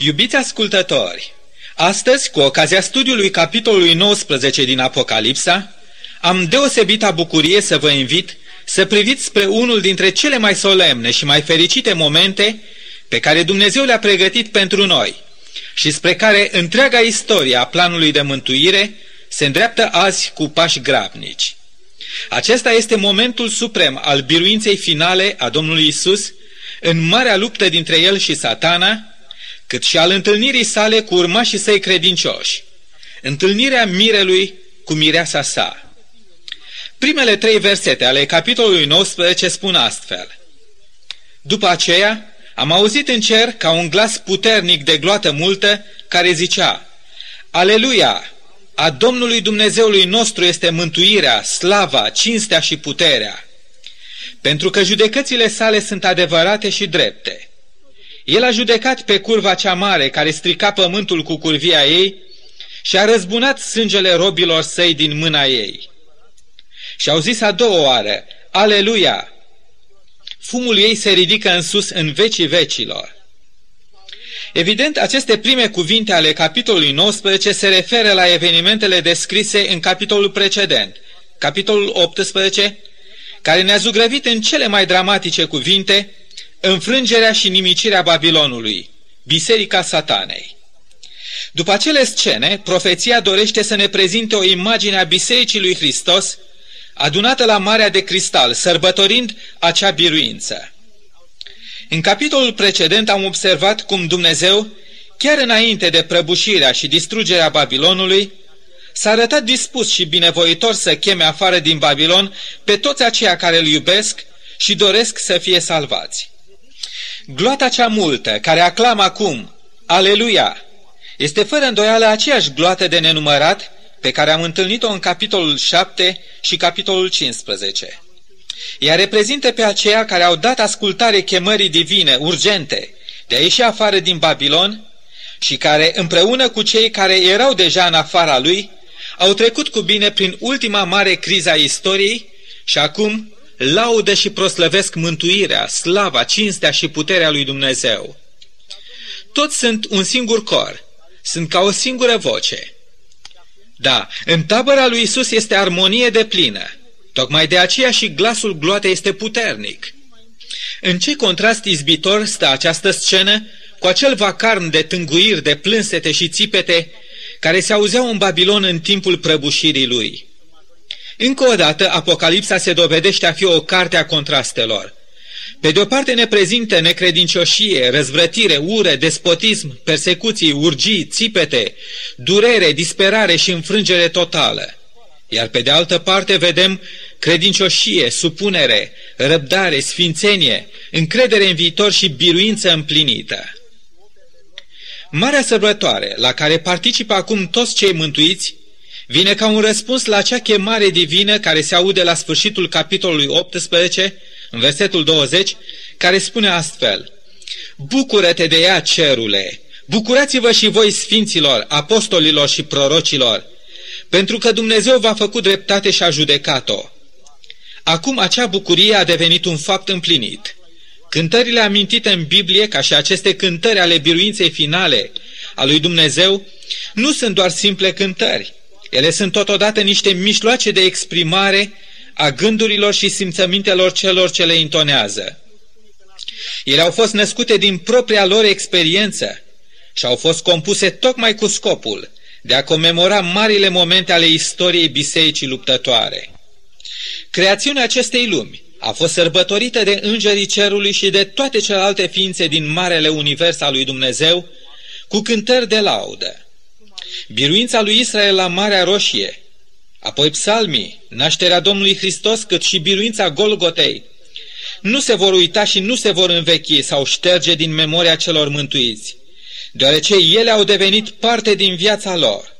Iubiți ascultători, astăzi, cu ocazia studiului capitolului 19 din Apocalipsa, am deosebită bucurie să vă invit să priviți spre unul dintre cele mai solemne și mai fericite momente pe care Dumnezeu le-a pregătit pentru noi și spre care întreaga istorie a planului de mântuire se îndreaptă azi cu pași grabnici. Acesta este momentul suprem al biruinței finale a Domnului Isus în marea luptă dintre el și satana, cât și al întâlnirii sale cu urmașii săi credincioși, întâlnirea mirelui cu mireasa sa. Primele trei versete ale capitolului 19 spun astfel. După aceea, am auzit în cer ca un glas puternic de gloată multă care zicea, Aleluia! A Domnului Dumnezeului nostru este mântuirea, slava, cinstea și puterea, pentru că judecățile sale sunt adevărate și drepte. El a judecat pe curva cea mare care strica pământul cu curvia ei și a răzbunat sângele robilor săi din mâna ei. Și au zis a doua oară, Aleluia! Fumul ei se ridică în sus în vecii vecilor. Evident, aceste prime cuvinte ale capitolului 19 se referă la evenimentele descrise în capitolul precedent, capitolul 18, care ne-a zugrăvit în cele mai dramatice cuvinte înfrângerea și nimicirea Babilonului, biserica satanei. După acele scene, profeția dorește să ne prezinte o imagine a Bisericii lui Hristos, adunată la Marea de Cristal, sărbătorind acea biruință. În capitolul precedent am observat cum Dumnezeu, chiar înainte de prăbușirea și distrugerea Babilonului, s-a arătat dispus și binevoitor să cheme afară din Babilon pe toți aceia care îl iubesc și doresc să fie salvați. Gloata cea multă, care aclamă acum, Aleluia, este fără îndoială aceeași gloată de nenumărat pe care am întâlnit-o în capitolul 7 și capitolul 15. Ea reprezintă pe aceia care au dat ascultare chemării divine, urgente, de a ieși afară din Babilon și care, împreună cu cei care erau deja în afara lui, au trecut cu bine prin ultima mare criză a istoriei și acum laudă și proslăvesc mântuirea, slava, cinstea și puterea lui Dumnezeu. Toți sunt un singur cor, sunt ca o singură voce. Da, în tabăra lui Isus este armonie de plină. Tocmai de aceea și glasul gloatei este puternic. În ce contrast izbitor stă această scenă cu acel vacarm de tânguiri, de plânsete și țipete care se auzeau în Babilon în timpul prăbușirii lui. Încă o dată, Apocalipsa se dovedește a fi o carte a contrastelor. Pe de o parte ne prezintă necredincioșie, răzvrătire, ură, despotism, persecuții, urgii, țipete, durere, disperare și înfrângere totală. Iar pe de altă parte vedem credincioșie, supunere, răbdare, sfințenie, încredere în viitor și biruință împlinită. Marea sărbătoare, la care participă acum toți cei mântuiți, vine ca un răspuns la acea chemare divină care se aude la sfârșitul capitolului 18, în versetul 20, care spune astfel, Bucură-te de ea, cerule! Bucurați-vă și voi, sfinților, apostolilor și prorocilor, pentru că Dumnezeu v-a făcut dreptate și a judecat-o. Acum acea bucurie a devenit un fapt împlinit. Cântările amintite în Biblie, ca și aceste cântări ale biruinței finale a lui Dumnezeu, nu sunt doar simple cântări. Ele sunt totodată niște mișloace de exprimare a gândurilor și simțămintelor celor ce le intonează. Ele au fost născute din propria lor experiență și au fost compuse tocmai cu scopul de a comemora marile momente ale istoriei bisericii luptătoare. Creațiunea acestei lumi a fost sărbătorită de îngerii cerului și de toate celelalte ființe din marele univers al lui Dumnezeu, cu cântări de laudă. Biruința lui Israel la Marea Roșie, apoi psalmii, nașterea Domnului Hristos, cât și biruința Golgotei, nu se vor uita și nu se vor învechi sau șterge din memoria celor mântuiți, deoarece ele au devenit parte din viața lor.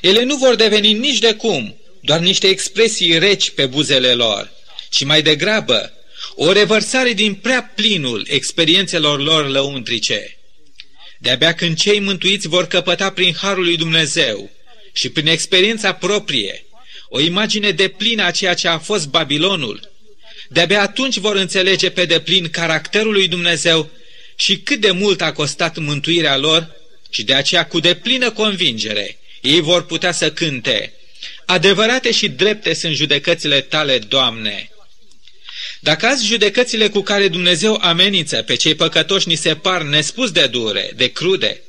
Ele nu vor deveni nici de cum doar niște expresii reci pe buzele lor, ci mai degrabă o revărsare din prea plinul experiențelor lor lăuntrice. De-abia când cei mântuiți vor căpăta prin Harul lui Dumnezeu și prin experiența proprie o imagine de plină a ceea ce a fost Babilonul, de-abia atunci vor înțelege pe deplin caracterul lui Dumnezeu și cât de mult a costat mântuirea lor și de aceea cu deplină convingere ei vor putea să cânte Adevărate și drepte sunt judecățile tale, Doamne! Dacă azi judecățile cu care Dumnezeu amenință pe cei păcătoși ni se par nespus de dure, de crude,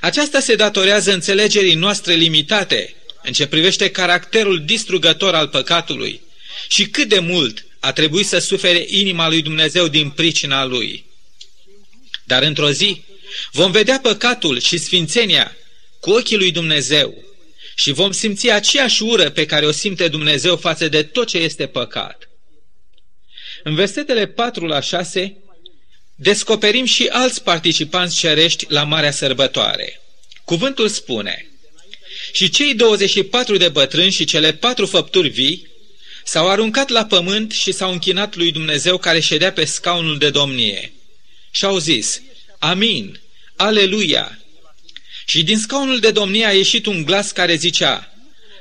aceasta se datorează înțelegerii noastre limitate în ce privește caracterul distrugător al păcatului și cât de mult a trebuit să sufere inima lui Dumnezeu din pricina lui. Dar într-o zi vom vedea păcatul și sfințenia cu ochii lui Dumnezeu și vom simți aceeași ură pe care o simte Dumnezeu față de tot ce este păcat. În versetele 4 la 6 descoperim și alți participanți cerești la Marea Sărbătoare. Cuvântul spune, și cei 24 de bătrâni și cele patru făpturi vii s-au aruncat la pământ și s-au închinat lui Dumnezeu care ședea pe scaunul de domnie. Și au zis, Amin, Aleluia! Și din scaunul de domnie a ieșit un glas care zicea,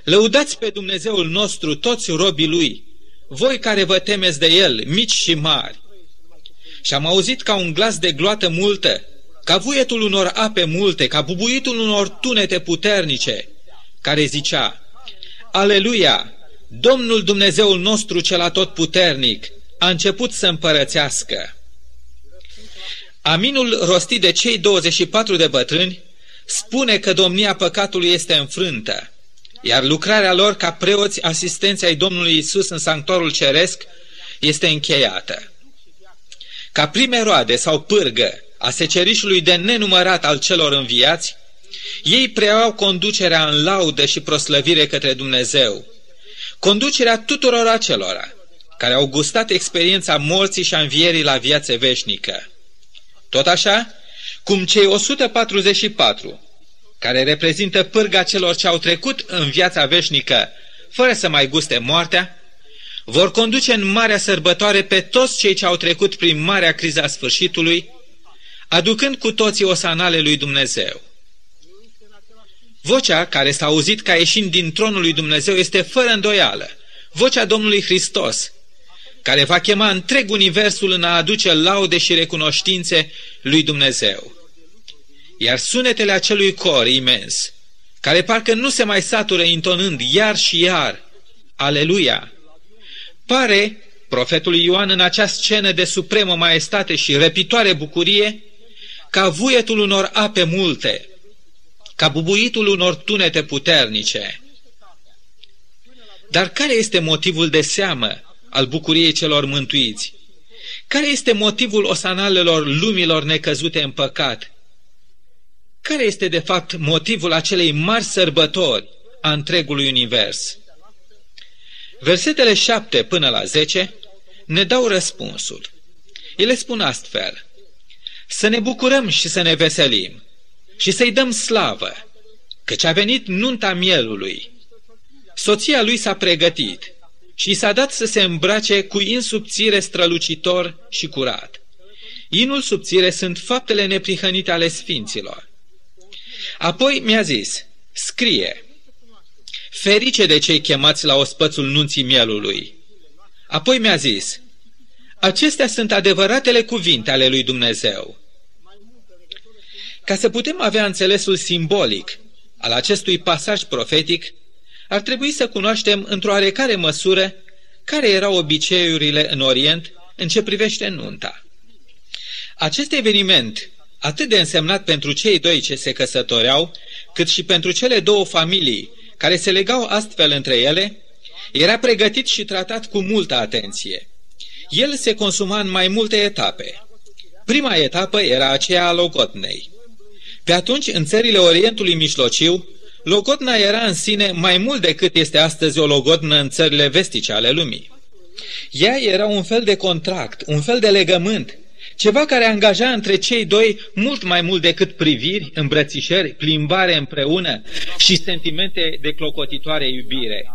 Lăudați pe Dumnezeul nostru toți robii Lui, voi care vă temeți de El, mici și mari. Și am auzit ca un glas de gloată multă, ca vuietul unor ape multe, ca bubuitul unor tunete puternice, care zicea, Aleluia! Domnul Dumnezeul nostru cel atotputernic a început să împărățească. Aminul rostit de cei 24 de bătrâni spune că domnia păcatului este înfrântă, iar lucrarea lor ca preoți asistenți ai Domnului Isus în sanctorul ceresc este încheiată. Ca prime roade sau pârgă a secerișului de nenumărat al celor înviați, ei preiau conducerea în laudă și proslăvire către Dumnezeu, conducerea tuturor acelora care au gustat experiența morții și a învierii la viață veșnică. Tot așa, cum cei 144, care reprezintă pârga celor ce au trecut în viața veșnică fără să mai guste moartea, vor conduce în marea sărbătoare pe toți cei ce au trecut prin marea criza sfârșitului, aducând cu toții osanale lui Dumnezeu. Vocea care s-a auzit ca ieșind din tronul lui Dumnezeu este fără îndoială, vocea Domnului Hristos, care va chema întreg universul în a aduce laude și recunoștințe lui Dumnezeu. Iar sunetele acelui cor imens, care parcă nu se mai satură intonând iar și iar, Aleluia! Pare profetul Ioan în acea scenă de supremă maestate și răpitoare bucurie, ca vuietul unor ape multe, ca bubuitul unor tunete puternice. Dar care este motivul de seamă al bucuriei celor mântuiți? Care este motivul osanalelor lumilor necăzute în păcat? Care este de fapt motivul acelei mari sărbători a întregului univers? Versetele 7 până la 10 ne dau răspunsul. Ele spun astfel, să ne bucurăm și să ne veselim și să-i dăm slavă, căci a venit nunta mielului. Soția lui s-a pregătit și s-a dat să se îmbrace cu in subțire strălucitor și curat. Inul subțire sunt faptele neprihănite ale sfinților. Apoi mi-a zis, scrie, ferice de cei chemați la ospățul nunții mielului. Apoi mi-a zis, acestea sunt adevăratele cuvinte ale lui Dumnezeu. Ca să putem avea înțelesul simbolic al acestui pasaj profetic, ar trebui să cunoaștem într-o oarecare măsură care erau obiceiurile în Orient în ce privește nunta. Acest eveniment, atât de însemnat pentru cei doi ce se căsătoreau, cât și pentru cele două familii care se legau astfel între ele, era pregătit și tratat cu multă atenție. El se consuma în mai multe etape. Prima etapă era aceea a logotnei. Pe atunci, în țările Orientului Mijlociu, logotna era în sine mai mult decât este astăzi o logodnă în țările vestice ale lumii. Ea era un fel de contract, un fel de legământ, ceva care angaja între cei doi mult mai mult decât priviri, îmbrățișări, plimbare împreună și sentimente de clocotitoare iubire.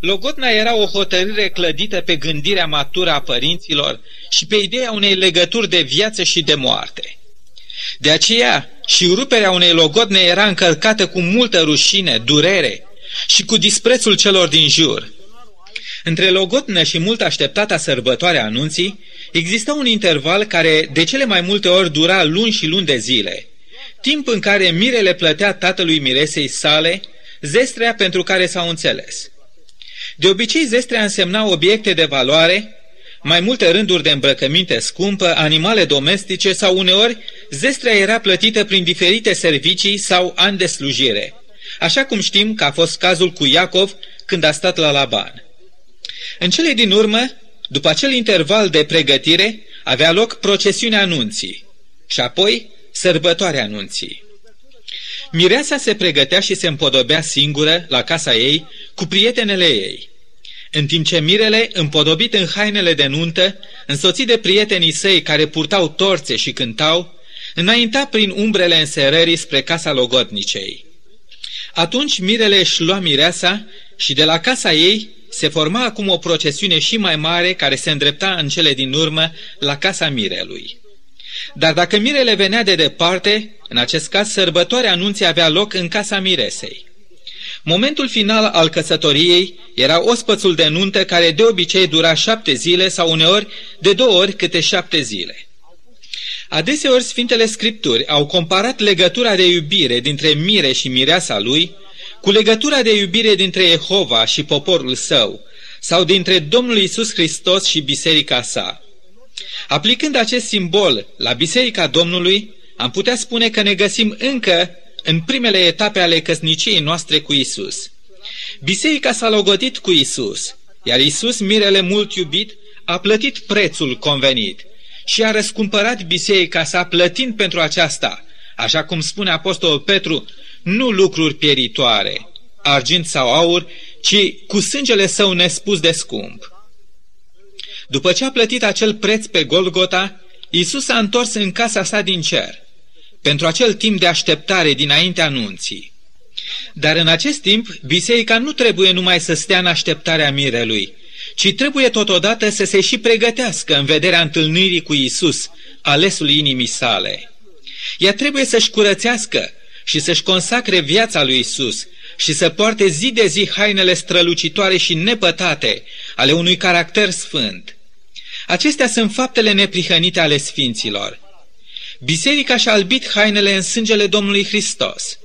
Logotna era o hotărâre clădită pe gândirea matură a părinților și pe ideea unei legături de viață și de moarte. De aceea și ruperea unei logodne era încărcată cu multă rușine, durere și cu disprețul celor din jur. Între logotnă și mult așteptata sărbătoare a anunții, exista un interval care de cele mai multe ori dura luni și luni de zile, timp în care mirele plătea tatălui miresei sale zestrea pentru care s-au înțeles. De obicei, zestrea însemna obiecte de valoare, mai multe rânduri de îmbrăcăminte scumpă, animale domestice sau uneori zestrea era plătită prin diferite servicii sau ani de slujire, așa cum știm că a fost cazul cu Iacov când a stat la Laban. În cele din urmă, după acel interval de pregătire, avea loc procesiunea anunții și apoi sărbătoarea anunții. Mireasa se pregătea și se împodobea singură la casa ei cu prietenele ei. În timp ce mirele, împodobit în hainele de nuntă, însoțit de prietenii săi care purtau torțe și cântau, înainta prin umbrele înserării spre casa logodnicei. Atunci mirele își lua mireasa și de la casa ei se forma acum o procesiune și mai mare care se îndrepta în cele din urmă la casa mirelui. Dar dacă mirele venea de departe, în acest caz sărbătoarea anunții avea loc în casa miresei. Momentul final al căsătoriei era ospățul de nuntă care de obicei dura șapte zile sau uneori de două ori câte șapte zile. Adeseori Sfintele Scripturi au comparat legătura de iubire dintre mire și mireasa lui cu legătura de iubire dintre Jehova și poporul său, sau dintre Domnul Isus Hristos și biserica sa. Aplicând acest simbol la biserica Domnului, am putea spune că ne găsim încă în primele etape ale căsniciei noastre cu Isus. Biserica s-a logodit cu Isus, iar Isus, mirele mult iubit, a plătit prețul convenit și a răscumpărat biserica sa plătind pentru aceasta, așa cum spune Apostolul Petru, nu lucruri pieritoare, argint sau aur, ci cu sângele său nespus de scump. După ce a plătit acel preț pe Golgota, Isus s-a întors în casa sa din cer, pentru acel timp de așteptare dinaintea anunții. Dar în acest timp, biserica nu trebuie numai să stea în așteptarea mirelui, ci trebuie totodată să se și pregătească în vederea întâlnirii cu Isus, alesul inimii sale. Ea trebuie să-și curățească și să-și consacre viața lui Isus și să poarte zi de zi hainele strălucitoare și nepătate ale unui caracter sfânt. Acestea sunt faptele neprihănite ale sfinților. Biserica și-a albit hainele în sângele Domnului Hristos.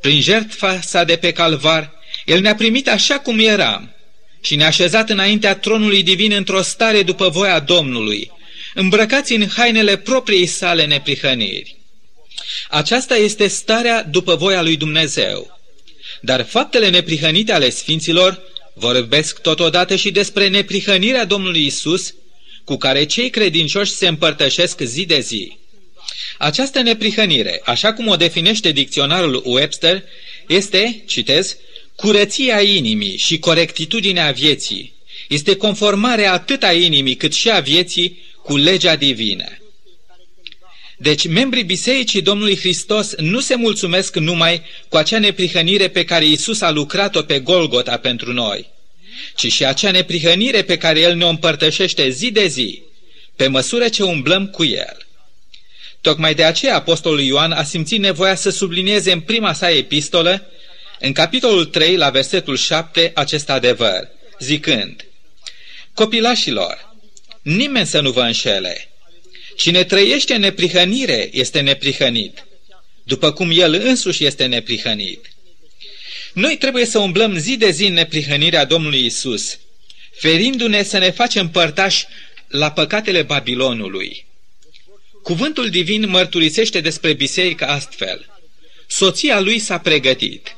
Prin jertfa sa de pe calvar, El ne-a primit așa cum eram și ne-a așezat înaintea tronului divin într-o stare după voia Domnului, îmbrăcați în hainele propriei sale neprihăniri. Aceasta este starea după voia lui Dumnezeu. Dar faptele neprihănite ale sfinților vorbesc totodată și despre neprihănirea Domnului Isus, cu care cei credincioși se împărtășesc zi de zi. Această neprihănire, așa cum o definește dicționarul Webster, este, citez, curăția inimii și corectitudinea vieții. Este conformarea atât a inimii cât și a vieții cu legea divină. Deci, membrii Bisericii Domnului Hristos nu se mulțumesc numai cu acea neprihănire pe care Isus a lucrat-o pe Golgota pentru noi, ci și acea neprihănire pe care El ne-o împărtășește zi de zi, pe măsură ce umblăm cu El. Tocmai de aceea Apostolul Ioan a simțit nevoia să sublinieze în prima sa epistolă, în capitolul 3, la versetul 7, acest adevăr, zicând, Copilașilor, nimeni să nu vă înșele, Cine trăiește în neprihănire este neprihănit, după cum el însuși este neprihănit. Noi trebuie să umblăm zi de zi în neprihănirea Domnului Isus, ferindu-ne să ne facem părtași la păcatele Babilonului. Cuvântul divin mărturisește despre biserică astfel. Soția lui s-a pregătit.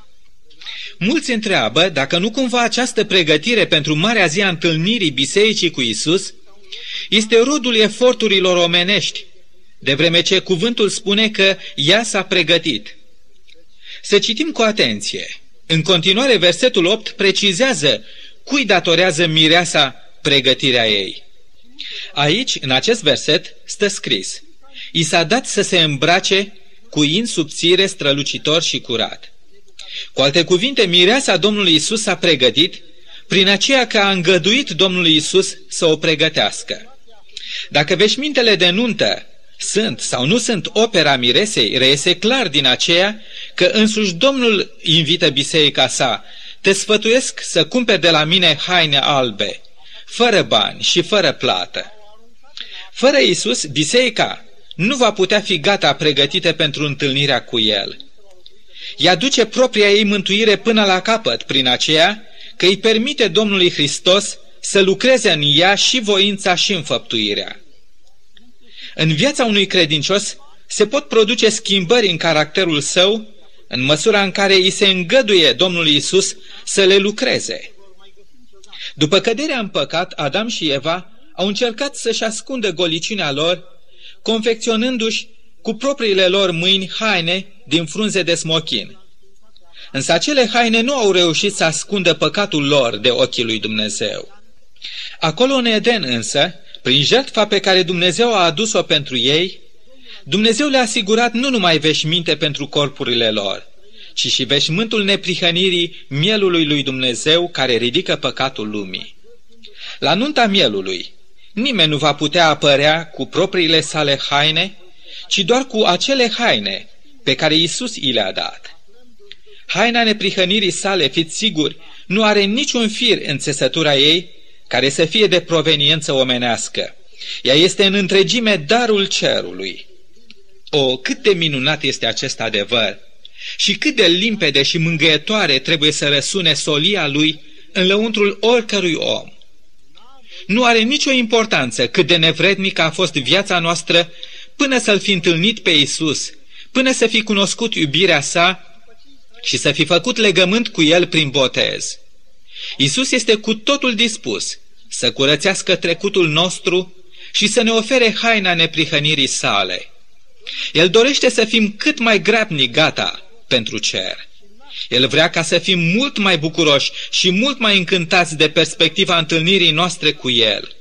Mulți întreabă dacă nu cumva această pregătire pentru marea zi a întâlnirii bisericii cu Isus este rodul eforturilor omenești, de vreme ce cuvântul spune că ea s-a pregătit. Să citim cu atenție. În continuare, versetul 8 precizează cui datorează mireasa pregătirea ei. Aici, în acest verset, stă scris, I s-a dat să se îmbrace cu in subțire, strălucitor și curat. Cu alte cuvinte, mireasa Domnului Isus s-a pregătit prin aceea că a îngăduit Domnului Isus să o pregătească. Dacă veșmintele de nuntă sunt sau nu sunt opera miresei, reiese clar din aceea că însuși Domnul invită biserica sa te sfătuiesc să cumperi de la mine haine albe, fără bani și fără plată. Fără Isus, biserica nu va putea fi gata pregătită pentru întâlnirea cu El. Ea duce propria ei mântuire până la capăt prin aceea că îi permite Domnului Hristos să lucreze în ea și voința și înfăptuirea. În viața unui credincios se pot produce schimbări în caracterul său în măsura în care îi se îngăduie Domnului Isus să le lucreze. După căderea în păcat, Adam și Eva au încercat să-și ascundă goliciunea lor, confecționându-și cu propriile lor mâini haine din frunze de smochin. Însă acele haine nu au reușit să ascundă păcatul lor de ochii lui Dumnezeu. Acolo în Eden însă, prin jertfa pe care Dumnezeu a adus-o pentru ei, Dumnezeu le-a asigurat nu numai veșminte pentru corpurile lor, ci și veșmântul neprihănirii mielului lui Dumnezeu care ridică păcatul lumii. La nunta mielului, nimeni nu va putea apărea cu propriile sale haine, ci doar cu acele haine pe care Isus i le-a dat. Haina neprihănirii sale, fiți siguri, nu are niciun fir în țesătura ei care să fie de proveniență omenească. Ea este în întregime darul cerului. O, cât de minunat este acest adevăr! Și cât de limpede și mângâietoare trebuie să răsune solia lui în lăuntrul oricărui om. Nu are nicio importanță cât de nevrednică a fost viața noastră până să-L fi întâlnit pe Isus, până să fi cunoscut iubirea sa și să fi făcut legământ cu El prin botez. Isus este cu totul dispus să curățească trecutul nostru și să ne ofere haina neprihănirii sale. El dorește să fim cât mai grabnic gata pentru cer. El vrea ca să fim mult mai bucuroși și mult mai încântați de perspectiva întâlnirii noastre cu El.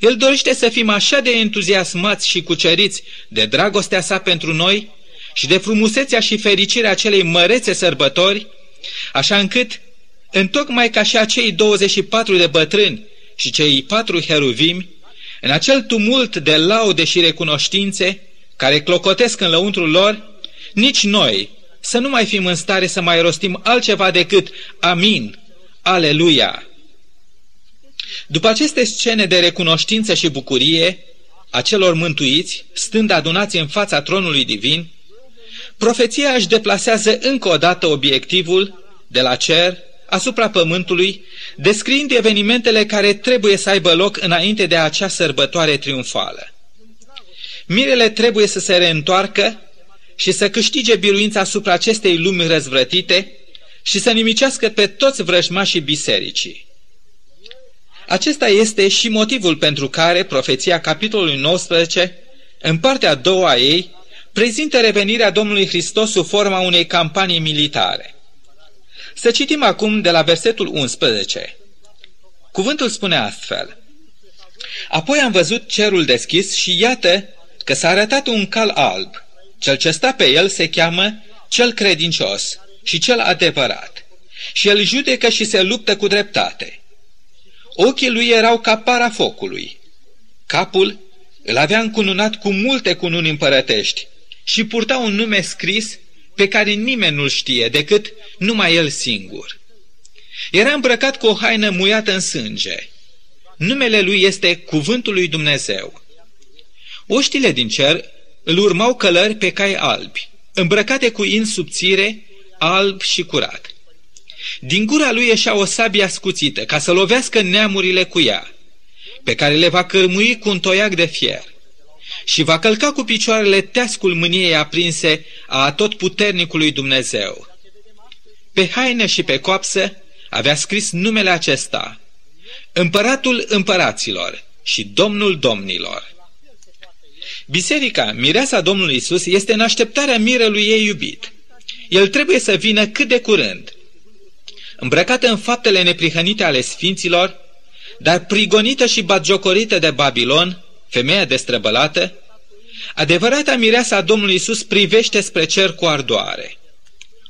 El dorește să fim așa de entuziasmați și cuceriți de dragostea sa pentru noi și de frumusețea și fericirea acelei mărețe sărbători, așa încât, întocmai ca și acei 24 de bătrâni și cei patru heruvimi, în acel tumult de laude și recunoștințe care clocotesc în lăuntrul lor, nici noi să nu mai fim în stare să mai rostim altceva decât Amin, Aleluia. După aceste scene de recunoștință și bucurie a celor mântuiți, stând adunați în fața tronului divin, profeția își deplasează încă o dată obiectivul de la cer asupra pământului, descriind evenimentele care trebuie să aibă loc înainte de acea sărbătoare triumfală. Mirele trebuie să se reîntoarcă și să câștige biruința asupra acestei lumi răzvrătite și să nimicească pe toți vrăjmașii bisericii. Acesta este și motivul pentru care profeția capitolului 19, în partea a doua a ei, prezintă revenirea Domnului Hristos sub forma unei campanii militare. Să citim acum de la versetul 11. Cuvântul spune astfel. Apoi am văzut cerul deschis și iată că s-a arătat un cal alb. Cel ce sta pe el se cheamă cel credincios și cel adevărat. Și el judecă și se luptă cu dreptate. Ochii lui erau ca para focului. Capul îl avea încununat cu multe cununi împărătești și purta un nume scris pe care nimeni nu-l știe decât numai el singur. Era îmbrăcat cu o haină muiată în sânge. Numele lui este Cuvântul lui Dumnezeu. Oștile din cer îl urmau călări pe cai albi, îmbrăcate cu in subțire, alb și curat. Din gura lui ieșea o sabie ascuțită, ca să lovească neamurile cu ea, pe care le va cărmui cu un toiac de fier și va călca cu picioarele teascul mâniei aprinse a tot puternicului Dumnezeu. Pe haine și pe coapsă avea scris numele acesta, Împăratul împăraților și Domnul domnilor. Biserica, mireasa Domnului Isus, este în așteptarea mirelui ei iubit. El trebuie să vină cât de curând. Îmbrăcată în faptele neprihănite ale sfinților, dar prigonită și batjocorită de Babilon, femeia destrăbălată, adevărata mireasa a Domnului Isus privește spre cer cu ardoare.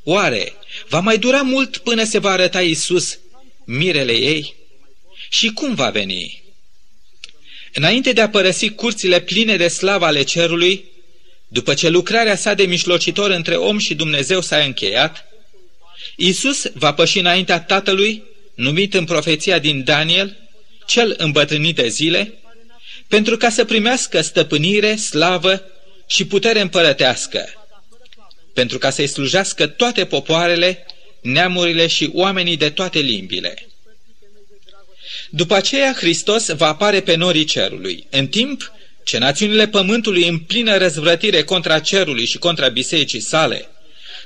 Oare va mai dura mult până se va arăta Isus, mirele ei? Și cum va veni? Înainte de a părăsi curțile pline de slavă ale cerului, după ce lucrarea sa de mișlocitor între om și Dumnezeu s-a încheiat, Isus va păși înaintea Tatălui, numit în profeția din Daniel, cel îmbătrânit de zile, pentru ca să primească stăpânire, slavă și putere împărătească, pentru ca să-i slujească toate popoarele, neamurile și oamenii de toate limbile. După aceea, Hristos va apare pe norii cerului, în timp ce națiunile pământului în plină răzvrătire contra cerului și contra bisericii sale,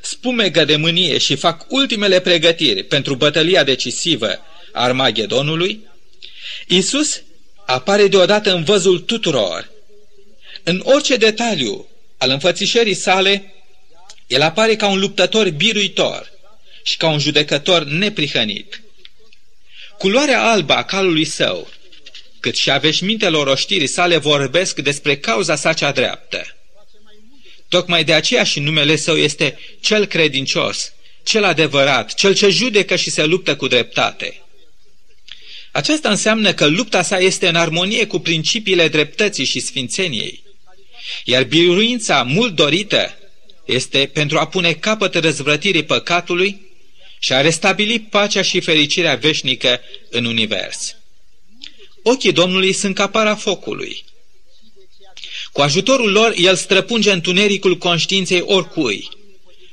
spumegă de mânie și fac ultimele pregătiri pentru bătălia decisivă a Armagedonului, Isus apare deodată în văzul tuturor. În orice detaliu al înfățișării sale, el apare ca un luptător biruitor și ca un judecător neprihănit. Culoarea albă a calului său, cât și a veșmintelor oștirii sale vorbesc despre cauza sa cea dreaptă. Tocmai de aceea și numele său este cel credincios, cel adevărat, cel ce judecă și se luptă cu dreptate. Aceasta înseamnă că lupta sa este în armonie cu principiile dreptății și sfințeniei. Iar biruința mult dorită este pentru a pune capăt răzvrătirii păcatului și a restabili pacea și fericirea veșnică în univers. Ochii Domnului sunt ca para focului. Cu ajutorul lor, el străpunge întunericul conștiinței oricui,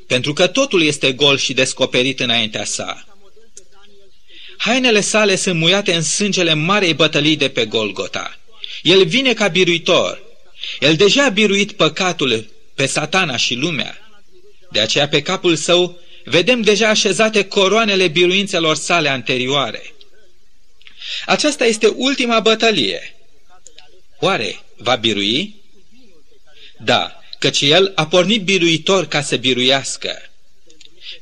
pentru că totul este gol și descoperit înaintea sa. Hainele sale sunt muiate în sângele marei bătălii de pe Golgota. El vine ca biruitor. El deja a biruit păcatul pe satana și lumea. De aceea pe capul său vedem deja așezate coroanele biruințelor sale anterioare. Aceasta este ultima bătălie. Oare va birui? Da, căci el a pornit biruitor ca să biruiască.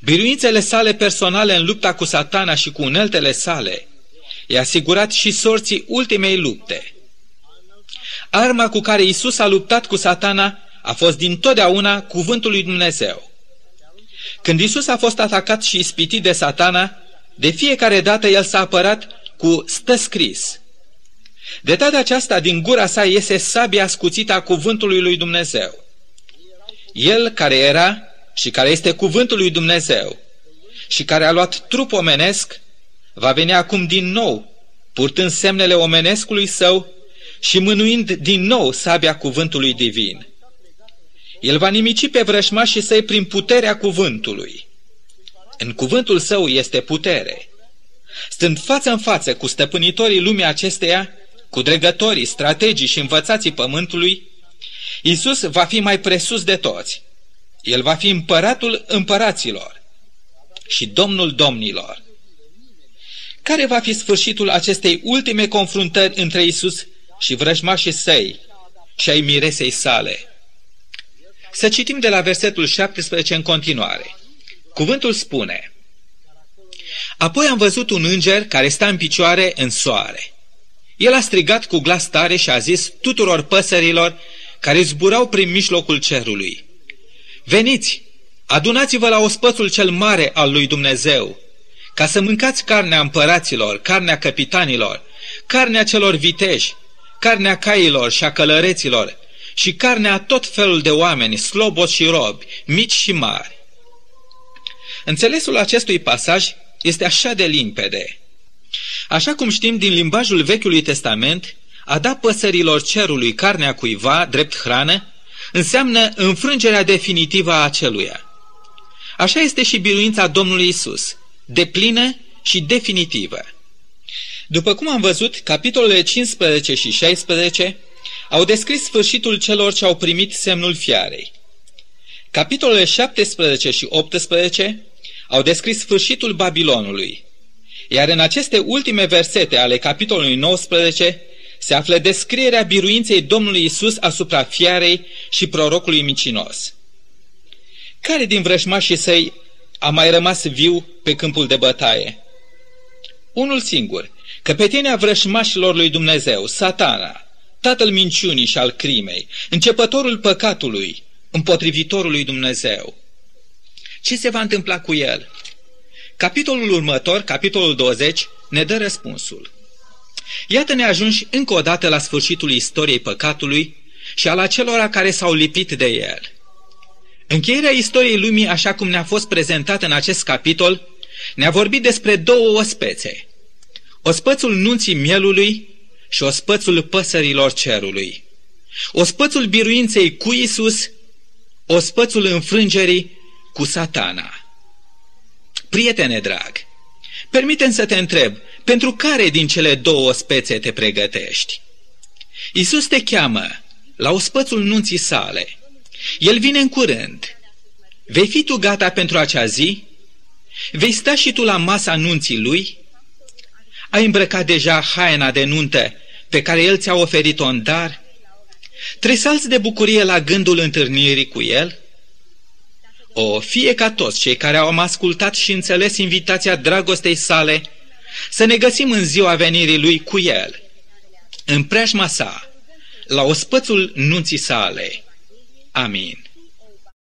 Biruințele sale personale în lupta cu satana și cu uneltele sale i-a asigurat și sorții ultimei lupte. Arma cu care Isus a luptat cu satana a fost din totdeauna cuvântul lui Dumnezeu. Când Isus a fost atacat și ispitit de satana, de fiecare dată el s-a apărat cu stă scris. De data aceasta, din gura sa iese sabia ascuțită a cuvântului lui Dumnezeu. El care era și care este cuvântul lui Dumnezeu și care a luat trup omenesc, va veni acum din nou, purtând semnele omenescului său și mânuind din nou sabia cuvântului divin. El va nimici pe vrășmașii săi prin puterea cuvântului. În cuvântul său este putere. Stând față în față cu stăpânitorii lumii acesteia, cu dregătorii, strategii și învățații pământului, Isus va fi mai presus de toți. El va fi împăratul împăraților și domnul domnilor. Care va fi sfârșitul acestei ultime confruntări între Isus și vrăjmașii săi și ai miresei sale? Să citim de la versetul 17 în continuare. Cuvântul spune Apoi am văzut un înger care sta în picioare în soare. El a strigat cu glas tare și a zis tuturor păsărilor care zburau prin mijlocul cerului. Veniți, adunați-vă la ospățul cel mare al lui Dumnezeu, ca să mâncați carnea împăraților, carnea capitanilor, carnea celor viteji, carnea cailor și a călăreților și carnea tot felul de oameni, slobos și robi, mici și mari. Înțelesul acestui pasaj este așa de limpede. Așa cum știm din limbajul Vechiului Testament, a da păsărilor cerului carnea cuiva, drept hrană, înseamnă înfrângerea definitivă a aceluia. Așa este și biruința Domnului Isus, deplină și definitivă. După cum am văzut, capitolele 15 și 16 au descris sfârșitul celor ce au primit semnul fiarei. Capitolele 17 și 18 au descris sfârșitul Babilonului, iar în aceste ultime versete ale capitolului 19 se află descrierea biruinței Domnului Isus asupra fiarei și prorocului micinos. Care din vrăjmașii săi a mai rămas viu pe câmpul de bătaie? Unul singur, căpetenia vrăjmașilor lui Dumnezeu, satana, tatăl minciunii și al crimei, începătorul păcatului, împotrivitorul lui Dumnezeu. Ce se va întâmpla cu el? Capitolul următor, capitolul 20, ne dă răspunsul. Iată-ne ajungi încă o dată la sfârșitul istoriei păcatului și al acelora care s-au lipit de el. Încheierea istoriei lumii, așa cum ne-a fost prezentată în acest capitol, ne-a vorbit despre două ospețe. Ospățul nunții mielului și ospățul păsărilor cerului. Ospățul biruinței cu Isus, ospățul înfrângerii cu satana. Prietene drag, permite să te întreb, pentru care din cele două spețe te pregătești? Isus te cheamă la ospățul nunții sale. El vine în curând. Vei fi tu gata pentru acea zi? Vei sta și tu la masa nunții lui? Ai îmbrăcat deja haina de nuntă pe care el ți-a oferit-o în dar? Tresalți de bucurie la gândul întâlnirii cu el? O, fie ca toți cei care au ascultat și înțeles invitația dragostei sale, să ne găsim în ziua venirii lui cu el, în preajma sa, la ospățul nunții sale. Amin.